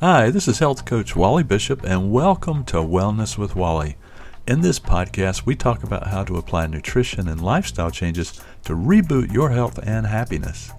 Hi, this is health coach Wally Bishop, and welcome to Wellness with Wally. In this podcast, we talk about how to apply nutrition and lifestyle changes to reboot your health and happiness.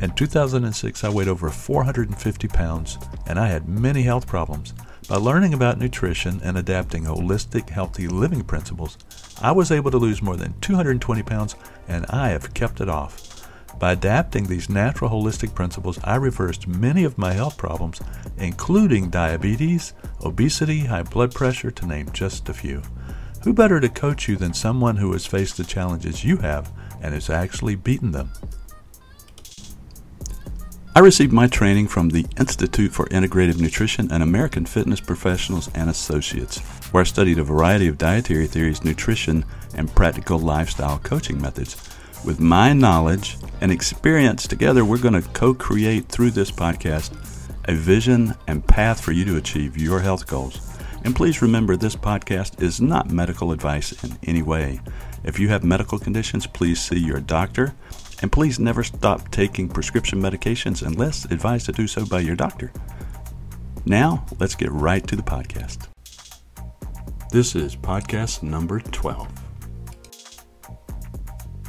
In 2006, I weighed over 450 pounds and I had many health problems. By learning about nutrition and adapting holistic, healthy living principles, I was able to lose more than 220 pounds and I have kept it off. By adapting these natural holistic principles, I reversed many of my health problems, including diabetes, obesity, high blood pressure, to name just a few. Who better to coach you than someone who has faced the challenges you have and has actually beaten them? I received my training from the Institute for Integrative Nutrition and American Fitness Professionals and Associates, where I studied a variety of dietary theories, nutrition, and practical lifestyle coaching methods. With my knowledge and experience together, we're going to co create through this podcast a vision and path for you to achieve your health goals. And please remember, this podcast is not medical advice in any way. If you have medical conditions, please see your doctor. And please never stop taking prescription medications unless advised to do so by your doctor. Now, let's get right to the podcast. This is podcast number 12.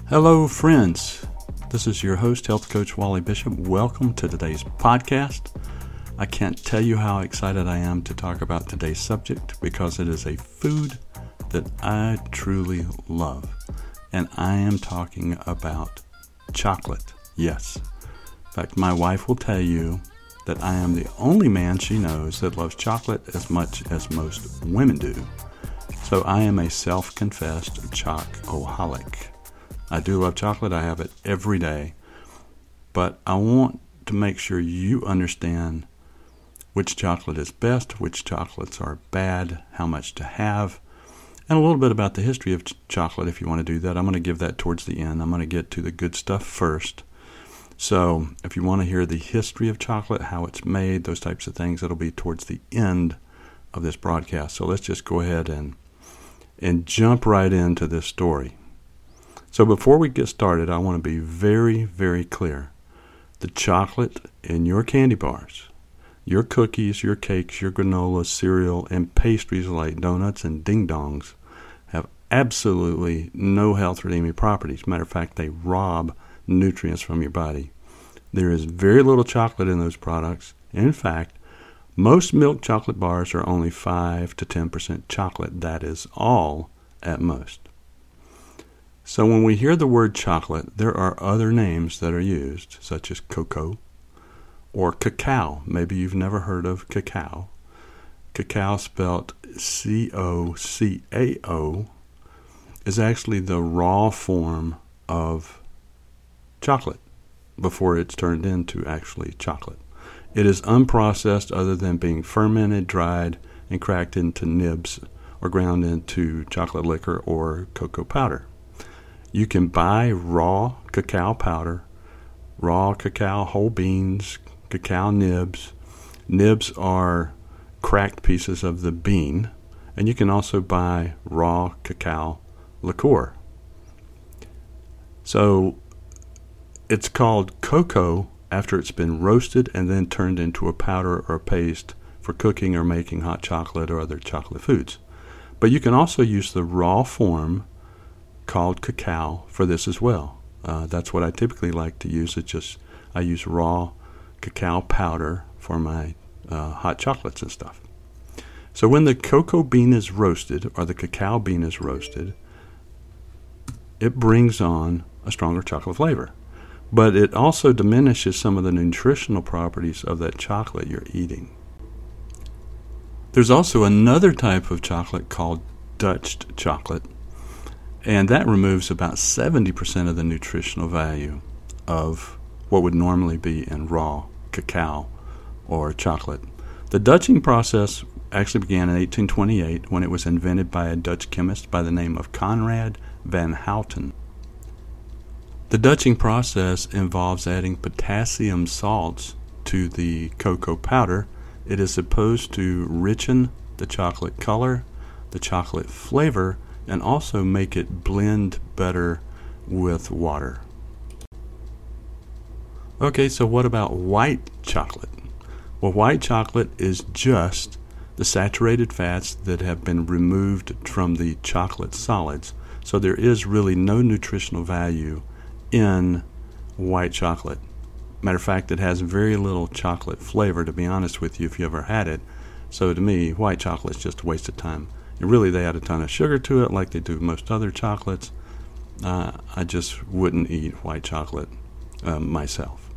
Hello, friends. This is your host, Health Coach Wally Bishop. Welcome to today's podcast. I can't tell you how excited I am to talk about today's subject because it is a food that I truly love. And I am talking about chocolate. Yes. In fact, my wife will tell you that I am the only man she knows that loves chocolate as much as most women do. So I am a self confessed chocoholic. I do love chocolate, I have it every day. But I want to make sure you understand which chocolate is best, which chocolates are bad, how much to have, and a little bit about the history of ch- chocolate if you want to do that. I'm going to give that towards the end. I'm going to get to the good stuff first. So, if you want to hear the history of chocolate, how it's made, those types of things, it'll be towards the end of this broadcast. So, let's just go ahead and and jump right into this story. So, before we get started, I want to be very, very clear. The chocolate in your candy bars, your cookies, your cakes, your granola, cereal, and pastries like donuts and ding dongs have absolutely no health redeeming properties. Matter of fact, they rob nutrients from your body. There is very little chocolate in those products. In fact, most milk chocolate bars are only 5 to 10% chocolate. That is all at most. So when we hear the word chocolate, there are other names that are used, such as cocoa, or cacao. Maybe you've never heard of cacao. Cacao, spelled C O C A O, is actually the raw form of chocolate before it's turned into actually chocolate. It is unprocessed other than being fermented, dried, and cracked into nibs or ground into chocolate liquor or cocoa powder. You can buy raw cacao powder, raw cacao whole beans, cacao nibs. Nibs are cracked pieces of the bean, and you can also buy raw cacao liqueur. So it's called cocoa after it's been roasted and then turned into a powder or a paste for cooking or making hot chocolate or other chocolate foods. But you can also use the raw form called cacao for this as well. Uh, that's what I typically like to use. It's just I use raw cacao powder for my uh, hot chocolates and stuff. So when the cocoa bean is roasted or the cacao bean is roasted, it brings on a stronger chocolate flavor. But it also diminishes some of the nutritional properties of that chocolate you're eating. There's also another type of chocolate called Dutch chocolate, and that removes about 70% of the nutritional value of what would normally be in raw cacao or chocolate. The Dutching process actually began in 1828 when it was invented by a Dutch chemist by the name of Conrad van Houten. The Dutching process involves adding potassium salts to the cocoa powder. It is supposed to richen the chocolate color, the chocolate flavor, and also make it blend better with water. Okay, so what about white chocolate? Well, white chocolate is just the saturated fats that have been removed from the chocolate solids. So there is really no nutritional value in white chocolate. Matter of fact, it has very little chocolate flavor, to be honest with you, if you ever had it. So to me, white chocolate is just a waste of time. Really, they add a ton of sugar to it, like they do most other chocolates. Uh, I just wouldn't eat white chocolate um, myself.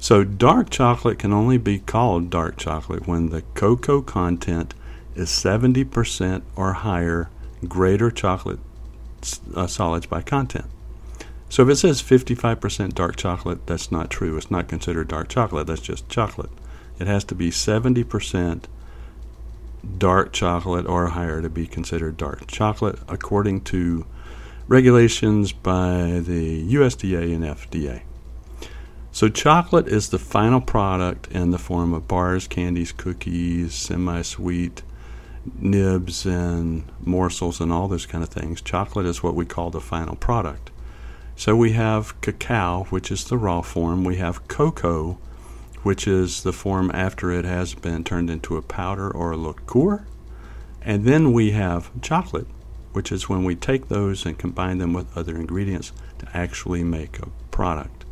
So, dark chocolate can only be called dark chocolate when the cocoa content is 70% or higher greater chocolate uh, solids by content. So, if it says 55% dark chocolate, that's not true. It's not considered dark chocolate, that's just chocolate. It has to be 70% dark chocolate or higher to be considered dark chocolate, according to regulations by the USDA and FDA. So, chocolate is the final product in the form of bars, candies, cookies, semi sweet nibs, and morsels, and all those kind of things. Chocolate is what we call the final product. So, we have cacao, which is the raw form, we have cocoa, which is the form after it has been turned into a powder or a liqueur, and then we have chocolate, which is when we take those and combine them with other ingredients to actually make a product.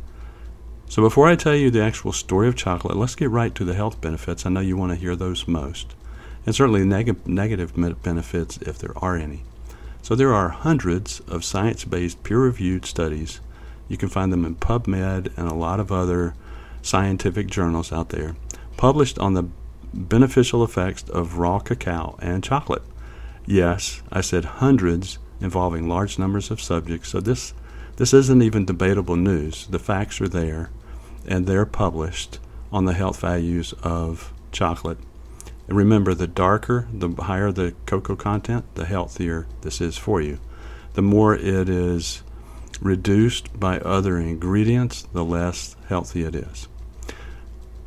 So, before I tell you the actual story of chocolate, let's get right to the health benefits. I know you want to hear those most, and certainly neg- negative benefits if there are any. So, there are hundreds of science based, peer reviewed studies. You can find them in PubMed and a lot of other scientific journals out there, published on the beneficial effects of raw cacao and chocolate. Yes, I said hundreds involving large numbers of subjects, so this, this isn't even debatable news. The facts are there and they're published on the health values of chocolate. And remember, the darker, the higher the cocoa content, the healthier this is for you. The more it is reduced by other ingredients, the less healthy it is.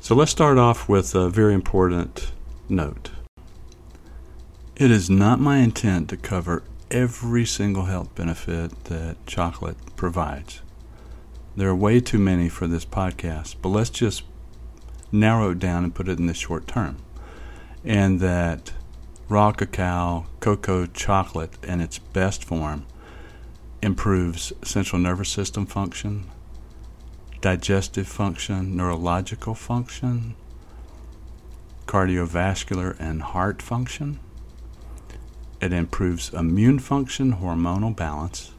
So let's start off with a very important note. It is not my intent to cover every single health benefit that chocolate provides. There are way too many for this podcast, but let's just narrow it down and put it in the short term. And that raw cacao, cocoa chocolate in its best form improves central nervous system function, digestive function, neurological function, cardiovascular and heart function. It improves immune function, hormonal balance,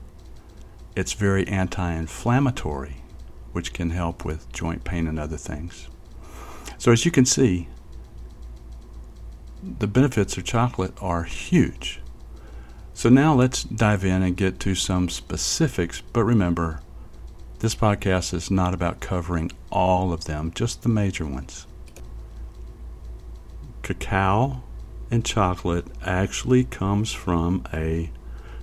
it's very anti inflammatory, which can help with joint pain and other things. So, as you can see, the benefits of chocolate are huge. So, now let's dive in and get to some specifics. But remember, this podcast is not about covering all of them, just the major ones. Cacao and chocolate actually comes from a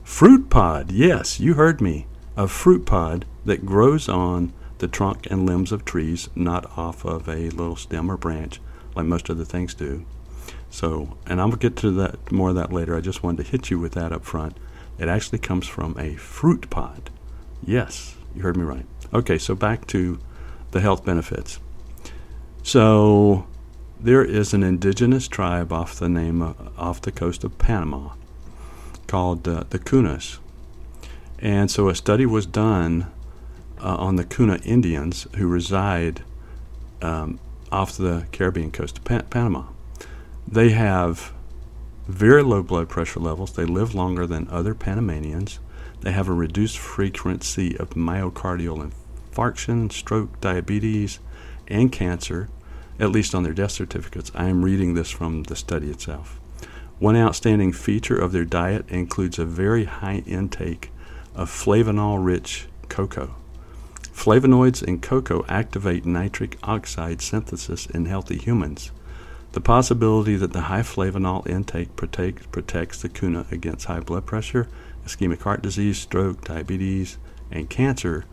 fruit pod. Yes, you heard me a fruit pod that grows on the trunk and limbs of trees, not off of a little stem or branch like most other things do. So, and I'll get to that more of that later. I just wanted to hit you with that up front. It actually comes from a fruit pod. Yes, you heard me right. Okay, so back to the health benefits. So, there is an indigenous tribe off the name of, off the coast of Panama called uh, the Kunas and so a study was done uh, on the Kuna Indians who reside um, off the Caribbean coast of Pan- Panama. They have very low blood pressure levels. They live longer than other Panamanians. They have a reduced frequency of myocardial infarction, stroke, diabetes, and cancer, at least on their death certificates. I am reading this from the study itself. One outstanding feature of their diet includes a very high intake of flavanol rich cocoa. Flavonoids in cocoa activate nitric oxide synthesis in healthy humans. The possibility that the high flavanol intake protect, protects the kuna against high blood pressure, ischemic heart disease, stroke, diabetes, and cancer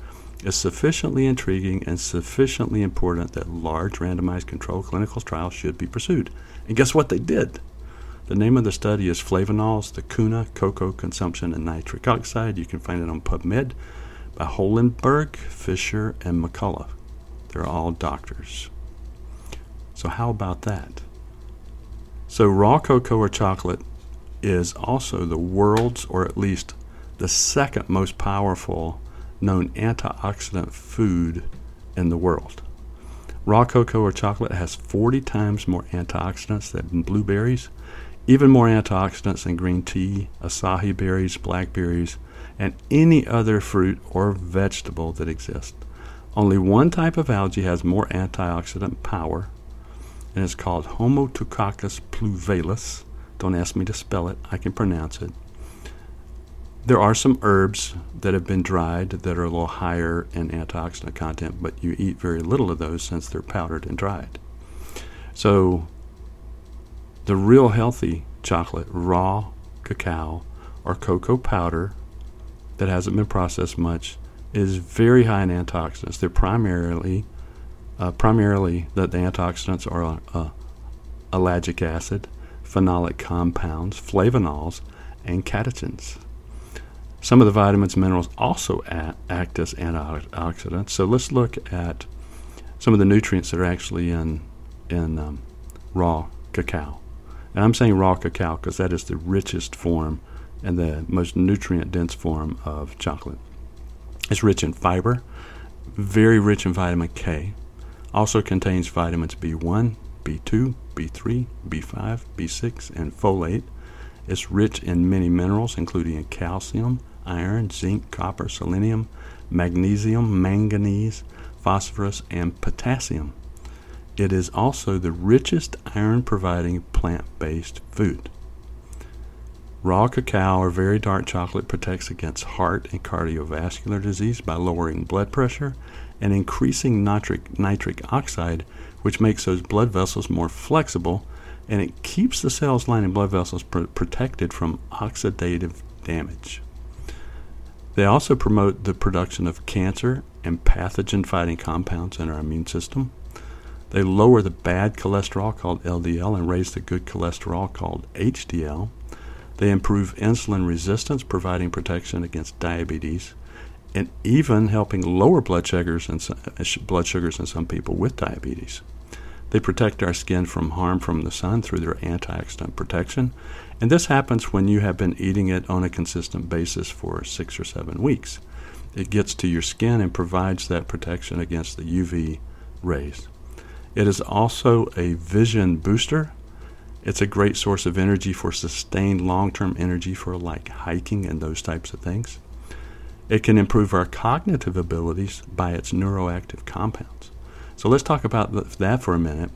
is sufficiently intriguing and sufficiently important that large randomized controlled clinical trials should be pursued. And guess what they did? The name of the study is Flavanols, the Kuna, Cocoa Consumption, and Nitric Oxide. You can find it on PubMed by Hollenberg, Fisher, and McCullough. They're all doctors. So, how about that? So, raw cocoa or chocolate is also the world's, or at least the second most powerful known antioxidant food in the world. Raw cocoa or chocolate has 40 times more antioxidants than blueberries, even more antioxidants than green tea, acai berries, blackberries, and any other fruit or vegetable that exists. Only one type of algae has more antioxidant power, and it's called Haematococcus pluvialis. Don't ask me to spell it, I can pronounce it. There are some herbs that have been dried that are a little higher in antioxidant content, but you eat very little of those since they're powdered and dried. So, the real healthy chocolate, raw cacao or cocoa powder that hasn't been processed much, is very high in antioxidants. They're primarily, uh, primarily the, the antioxidants are uh, ellagic acid, phenolic compounds, flavonols, and catechins. Some of the vitamins and minerals also act as antioxidants. So let's look at some of the nutrients that are actually in in um, raw cacao. And I'm saying raw cacao because that is the richest form and the most nutrient dense form of chocolate. It's rich in fiber, very rich in vitamin K. Also contains vitamins B1, B2, B3, B5, B6, and folate. It's rich in many minerals, including calcium, iron, zinc, copper, selenium, magnesium, manganese, phosphorus, and potassium. It is also the richest iron providing plant based food. Raw cacao or very dark chocolate protects against heart and cardiovascular disease by lowering blood pressure and increasing nitric, nitric oxide, which makes those blood vessels more flexible and it keeps the cells lining blood vessels pr- protected from oxidative damage. They also promote the production of cancer and pathogen fighting compounds in our immune system. They lower the bad cholesterol called LDL and raise the good cholesterol called HDL. They improve insulin resistance, providing protection against diabetes, and even helping lower blood sugars in some, uh, blood sugars in some people with diabetes. They protect our skin from harm from the sun through their antioxidant protection, and this happens when you have been eating it on a consistent basis for six or seven weeks. It gets to your skin and provides that protection against the UV rays. It is also a vision booster. It's a great source of energy for sustained long term energy for like hiking and those types of things. It can improve our cognitive abilities by its neuroactive compounds. So let's talk about that for a minute.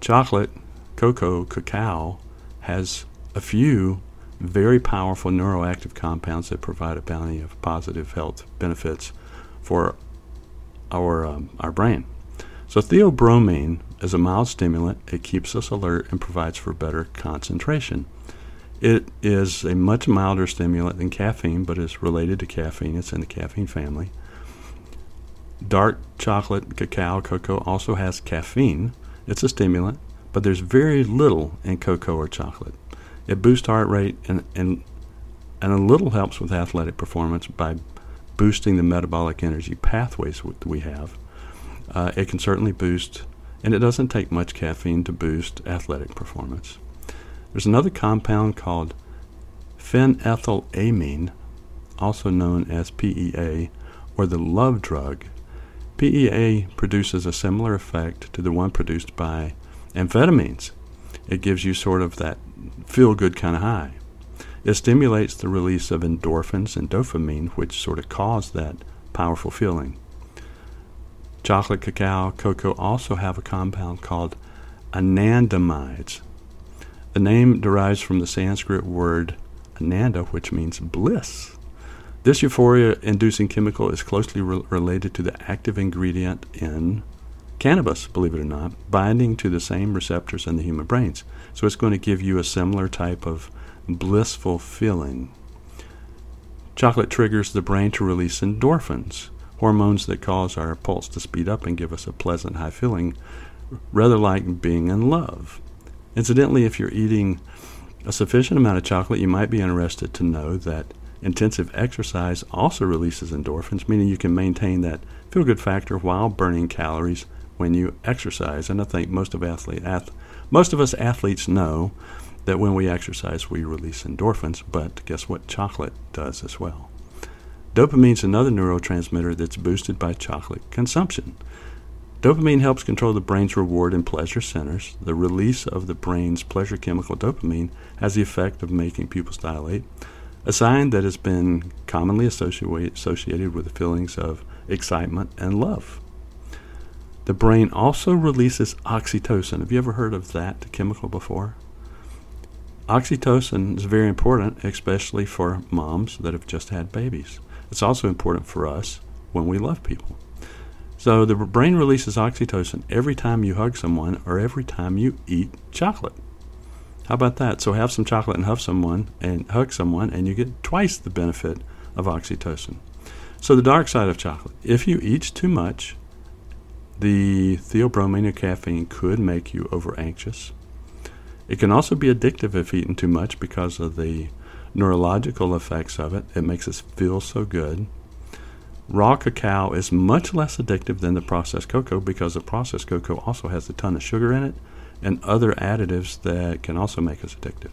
Chocolate, cocoa, cacao has a few very powerful neuroactive compounds that provide a bounty of positive health benefits for our um, our brain. So theobromine is a mild stimulant. It keeps us alert and provides for better concentration. It is a much milder stimulant than caffeine, but is related to caffeine. It's in the caffeine family. Dark chocolate, cacao, cocoa also has caffeine. It's a stimulant, but there's very little in cocoa or chocolate. It boosts heart rate and, and, and a little helps with athletic performance by boosting the metabolic energy pathways we have. Uh, it can certainly boost, and it doesn't take much caffeine to boost athletic performance. There's another compound called phenethylamine, also known as PEA, or the love drug. PEA produces a similar effect to the one produced by amphetamines. It gives you sort of that feel good kind of high. It stimulates the release of endorphins and dopamine, which sort of cause that powerful feeling. Chocolate, cacao, cocoa also have a compound called anandamides. The name derives from the Sanskrit word ananda, which means bliss. This euphoria inducing chemical is closely re- related to the active ingredient in cannabis, believe it or not, binding to the same receptors in the human brains. So it's going to give you a similar type of blissful feeling. Chocolate triggers the brain to release endorphins, hormones that cause our pulse to speed up and give us a pleasant high feeling, rather like being in love. Incidentally, if you're eating a sufficient amount of chocolate, you might be interested to know that intensive exercise also releases endorphins, meaning you can maintain that feel good factor while burning calories when you exercise. And I think most of athlete, ath- most of us athletes know that when we exercise, we release endorphins. But guess what? Chocolate does as well. Dopamine is another neurotransmitter that's boosted by chocolate consumption. Dopamine helps control the brain's reward and pleasure centers. The release of the brain's pleasure chemical dopamine has the effect of making pupils dilate, a sign that has been commonly associated with feelings of excitement and love. The brain also releases oxytocin. Have you ever heard of that chemical before? Oxytocin is very important, especially for moms that have just had babies. It's also important for us when we love people. So the brain releases oxytocin every time you hug someone or every time you eat chocolate. How about that? So have some chocolate and hug someone and hug someone and you get twice the benefit of oxytocin. So the dark side of chocolate. If you eat too much, the theobromine or caffeine could make you over anxious. It can also be addictive if eaten too much because of the neurological effects of it. It makes us feel so good. Raw cacao is much less addictive than the processed cocoa because the processed cocoa also has a ton of sugar in it and other additives that can also make us addictive.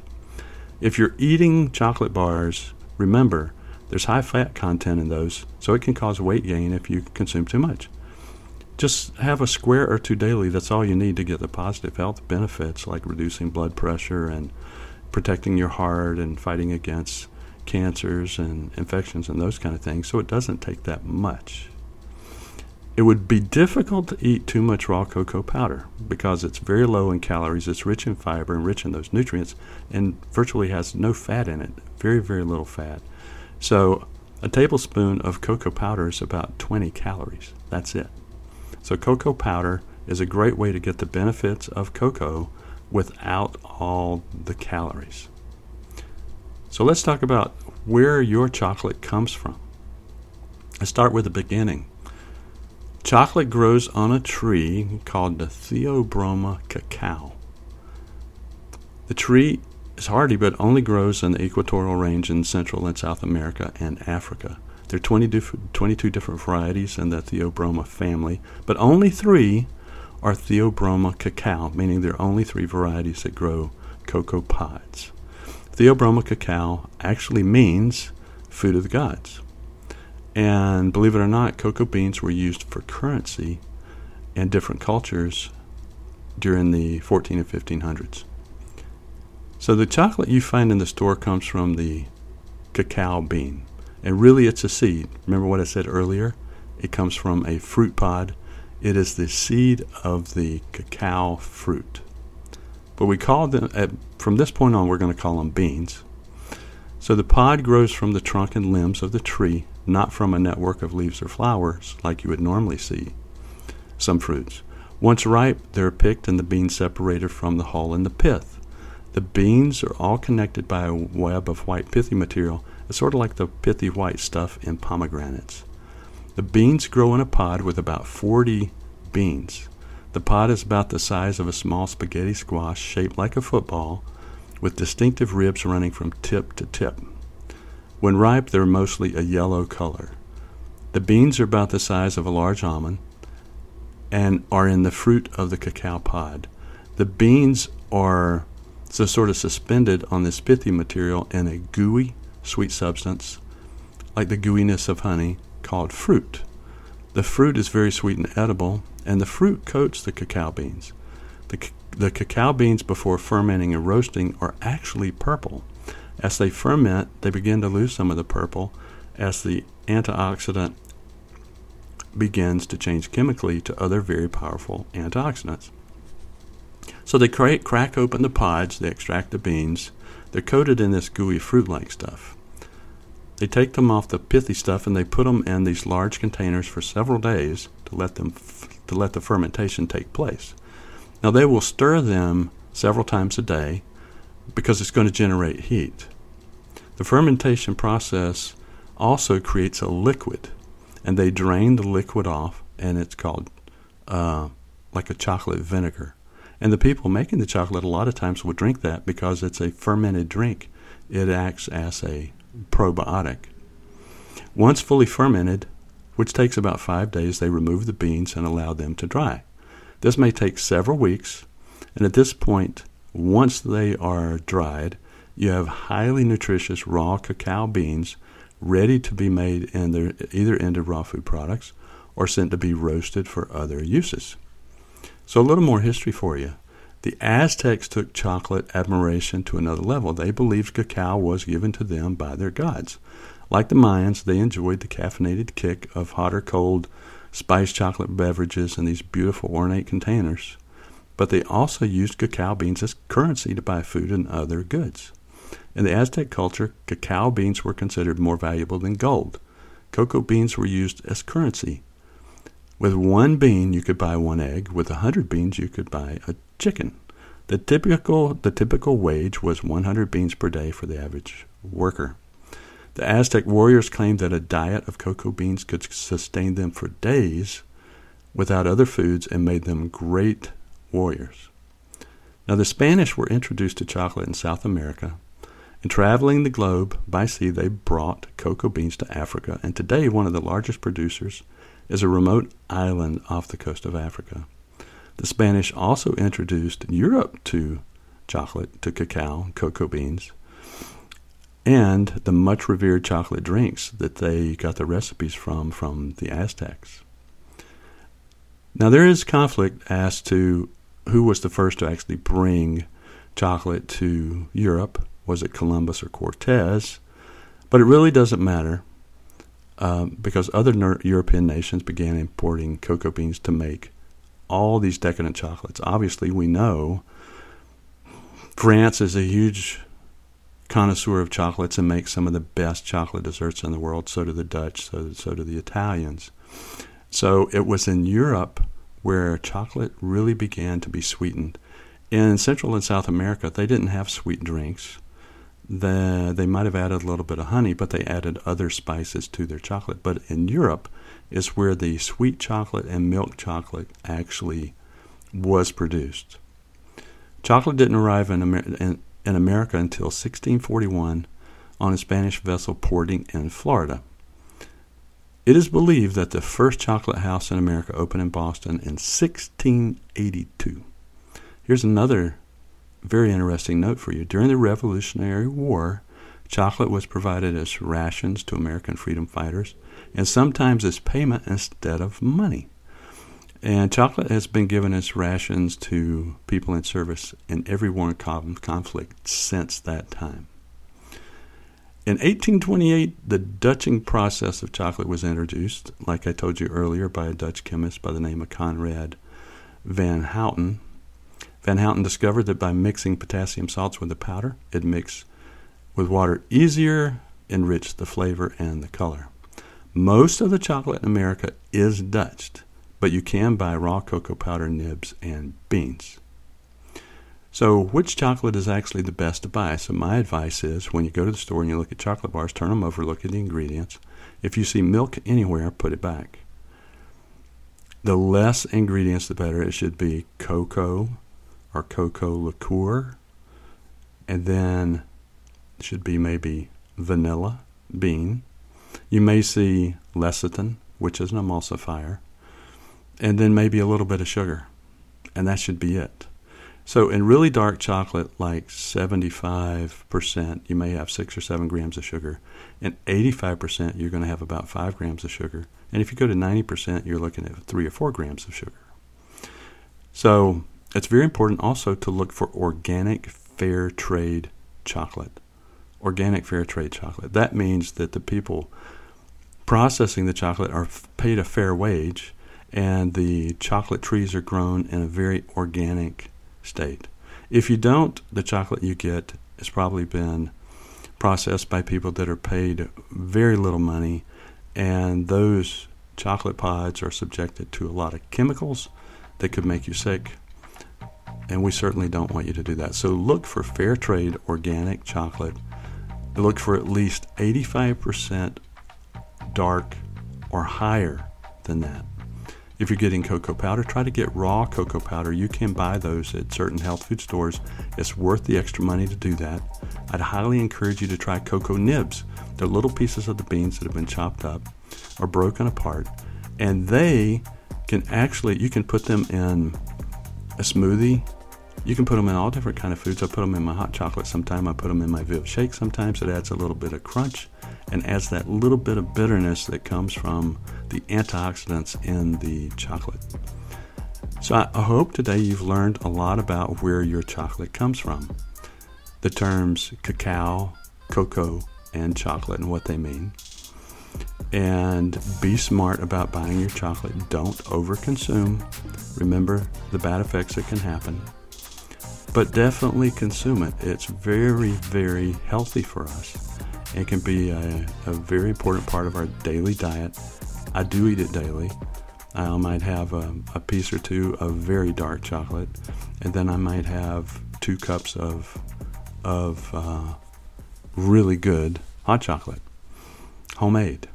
If you're eating chocolate bars, remember there's high fat content in those, so it can cause weight gain if you consume too much. Just have a square or two daily. That's all you need to get the positive health benefits like reducing blood pressure and protecting your heart and fighting against cancers and infections and those kind of things, so it doesn't take that much. It would be difficult to eat too much raw cocoa powder because it's very low in calories, it's rich in fiber and rich in those nutrients, and virtually has no fat in it, very, very little fat. So, a tablespoon of cocoa powder is about 20 calories. That's it. So, cocoa powder is a great way to get the benefits of cocoa without all the calories. So let's talk about where your chocolate comes from. Let's start with the beginning. Chocolate grows on a tree called the Theobroma cacao. The tree is hardy but only grows in the equatorial range in Central and South America and Africa. There are 20 diff- 22 different varieties in the Theobroma family, but only three are Theobroma cacao, meaning there are only three varieties that grow cocoa pods. Theobroma cacao actually means food of the gods. And believe it or not, cocoa beans were used for currency in different cultures during the 14 and 1500s. So the chocolate you find in the store comes from the cacao bean. And really, it's a seed. Remember what I said earlier? It comes from a fruit pod. It is the seed of the cacao fruit. But we call them, at, from this point on, we're going to call them beans. So the pod grows from the trunk and limbs of the tree, not from a network of leaves or flowers like you would normally see some fruits. Once ripe, they're picked and the beans separated from the hull and the pith. The beans are all connected by a web of white pithy material. It's sort of like the pithy white stuff in pomegranates. The beans grow in a pod with about 40 beans. The pod is about the size of a small spaghetti squash shaped like a football, with distinctive ribs running from tip to tip. When ripe, they're mostly a yellow color. The beans are about the size of a large almond and are in the fruit of the cacao pod. The beans are so sort of suspended on this pithy material in a gooey, sweet substance, like the gooiness of honey, called fruit. The fruit is very sweet and edible, and the fruit coats the cacao beans. The, the cacao beans, before fermenting and roasting, are actually purple. As they ferment, they begin to lose some of the purple as the antioxidant begins to change chemically to other very powerful antioxidants. So they crack, crack open the pods, they extract the beans. They're coated in this gooey fruit like stuff. They take them off the pithy stuff and they put them in these large containers for several days to let them f- to let the fermentation take place. Now they will stir them several times a day because it's going to generate heat. The fermentation process also creates a liquid, and they drain the liquid off, and it's called uh, like a chocolate vinegar. And the people making the chocolate a lot of times will drink that because it's a fermented drink. It acts as a probiotic. Once fully fermented, which takes about five days, they remove the beans and allow them to dry. This may take several weeks, and at this point, once they are dried, you have highly nutritious raw cacao beans ready to be made in their, either into raw food products or sent to be roasted for other uses. So, a little more history for you. The Aztecs took chocolate admiration to another level. They believed cacao was given to them by their gods. Like the Mayans, they enjoyed the caffeinated kick of hot or cold spiced chocolate beverages in these beautiful ornate containers. But they also used cacao beans as currency to buy food and other goods. In the Aztec culture, cacao beans were considered more valuable than gold. Cocoa beans were used as currency. With one bean, you could buy one egg. With a hundred beans, you could buy a chicken. The typical, the typical wage was 100 beans per day for the average worker. The Aztec warriors claimed that a diet of cocoa beans could sustain them for days without other foods and made them great warriors. Now, the Spanish were introduced to chocolate in South America and traveling the globe by sea, they brought cocoa beans to Africa, and today one of the largest producers is a remote island off the coast of Africa. The Spanish also introduced Europe to chocolate, to cacao, cocoa beans, and the much revered chocolate drinks that they got the recipes from from the Aztecs. Now, there is conflict as to who was the first to actually bring chocolate to Europe was it Columbus or Cortez? But it really doesn't matter um, because other ner- European nations began importing cocoa beans to make all these decadent chocolates. Obviously, we know France is a huge connoisseur of chocolates and makes some of the best chocolate desserts in the world. So do the Dutch, so, so do the Italians. So it was in Europe where chocolate really began to be sweetened. In Central and South America, they didn't have sweet drinks the, they might have added a little bit of honey, but they added other spices to their chocolate. But in Europe is where the sweet chocolate and milk chocolate actually was produced. Chocolate didn't arrive in, Amer- in, in America until 1641 on a Spanish vessel porting in Florida. It is believed that the first chocolate house in America opened in Boston in 1682. Here's another very interesting note for you. During the Revolutionary War, chocolate was provided as rations to American freedom fighters and sometimes as payment instead of money. And chocolate has been given as rations to people in service in every war and conflict since that time. In 1828, the Dutching process of chocolate was introduced, like I told you earlier, by a Dutch chemist by the name of Conrad van Houten. Van Houten discovered that by mixing potassium salts with the powder, it mixed with water easier, enriched the flavor and the color. Most of the chocolate in America is Dutched, but you can buy raw cocoa powder nibs and beans. So, which chocolate is actually the best to buy? So, my advice is when you go to the store and you look at chocolate bars, turn them over, look at the ingredients. If you see milk anywhere, put it back. The less ingredients, the better. It should be cocoa, or cocoa liqueur. And then it should be maybe vanilla bean. You may see lecithin, which is an emulsifier, and then maybe a little bit of sugar. And that should be it. So in really dark chocolate, like 75%, you may have six or seven grams of sugar. And 85%, you're going to have about five grams of sugar. And if you go to 90%, you're looking at three or four grams of sugar. So it's very important also to look for organic fair trade chocolate. Organic fair trade chocolate. That means that the people processing the chocolate are paid a fair wage and the chocolate trees are grown in a very organic state. If you don't, the chocolate you get has probably been processed by people that are paid very little money, and those chocolate pods are subjected to a lot of chemicals that could make you sick and we certainly don't want you to do that. So look for fair trade organic chocolate. Look for at least 85% dark or higher than that. If you're getting cocoa powder, try to get raw cocoa powder. You can buy those at certain health food stores. It's worth the extra money to do that. I'd highly encourage you to try cocoa nibs. They're little pieces of the beans that have been chopped up or broken apart, and they can actually you can put them in a smoothie. You can put them in all different kind of foods. I put them in my hot chocolate sometimes. I put them in my Viv shake sometimes. It adds a little bit of crunch and adds that little bit of bitterness that comes from the antioxidants in the chocolate. So I hope today you've learned a lot about where your chocolate comes from. The terms cacao, cocoa, and chocolate and what they mean. And be smart about buying your chocolate. Don't overconsume. Remember the bad effects that can happen. But definitely consume it. It's very, very healthy for us. It can be a, a very important part of our daily diet. I do eat it daily. I might have a, a, piece or two of very dark chocolate, and then I might have two cups of of uh, really good hot chocolate, homemade,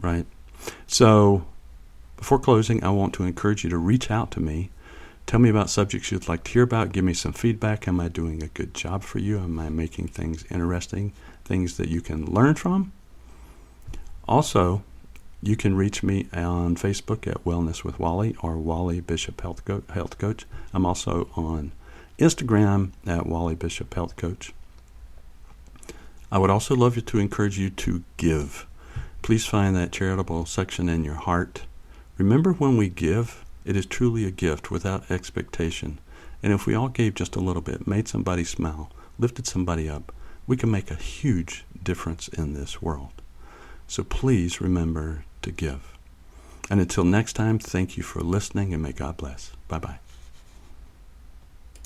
right? So, before closing, I want to encourage you to reach out to me. Tell me about subjects you'd like to hear about. Give me some feedback. Am I doing a good job for you? Am I making things interesting? Things that you can learn from? Also, you can reach me on Facebook at Wellness with Wally or Wally Bishop Health, Health Coach. I'm also on Instagram at Wally Bishop Health Coach. I would also love you to encourage you to give. Please find that charitable section in your heart. Remember when we give, it is truly a gift without expectation. And if we all gave just a little bit, made somebody smile, lifted somebody up, we can make a huge difference in this world. So please remember to give. And until next time, thank you for listening and may God bless. Bye bye.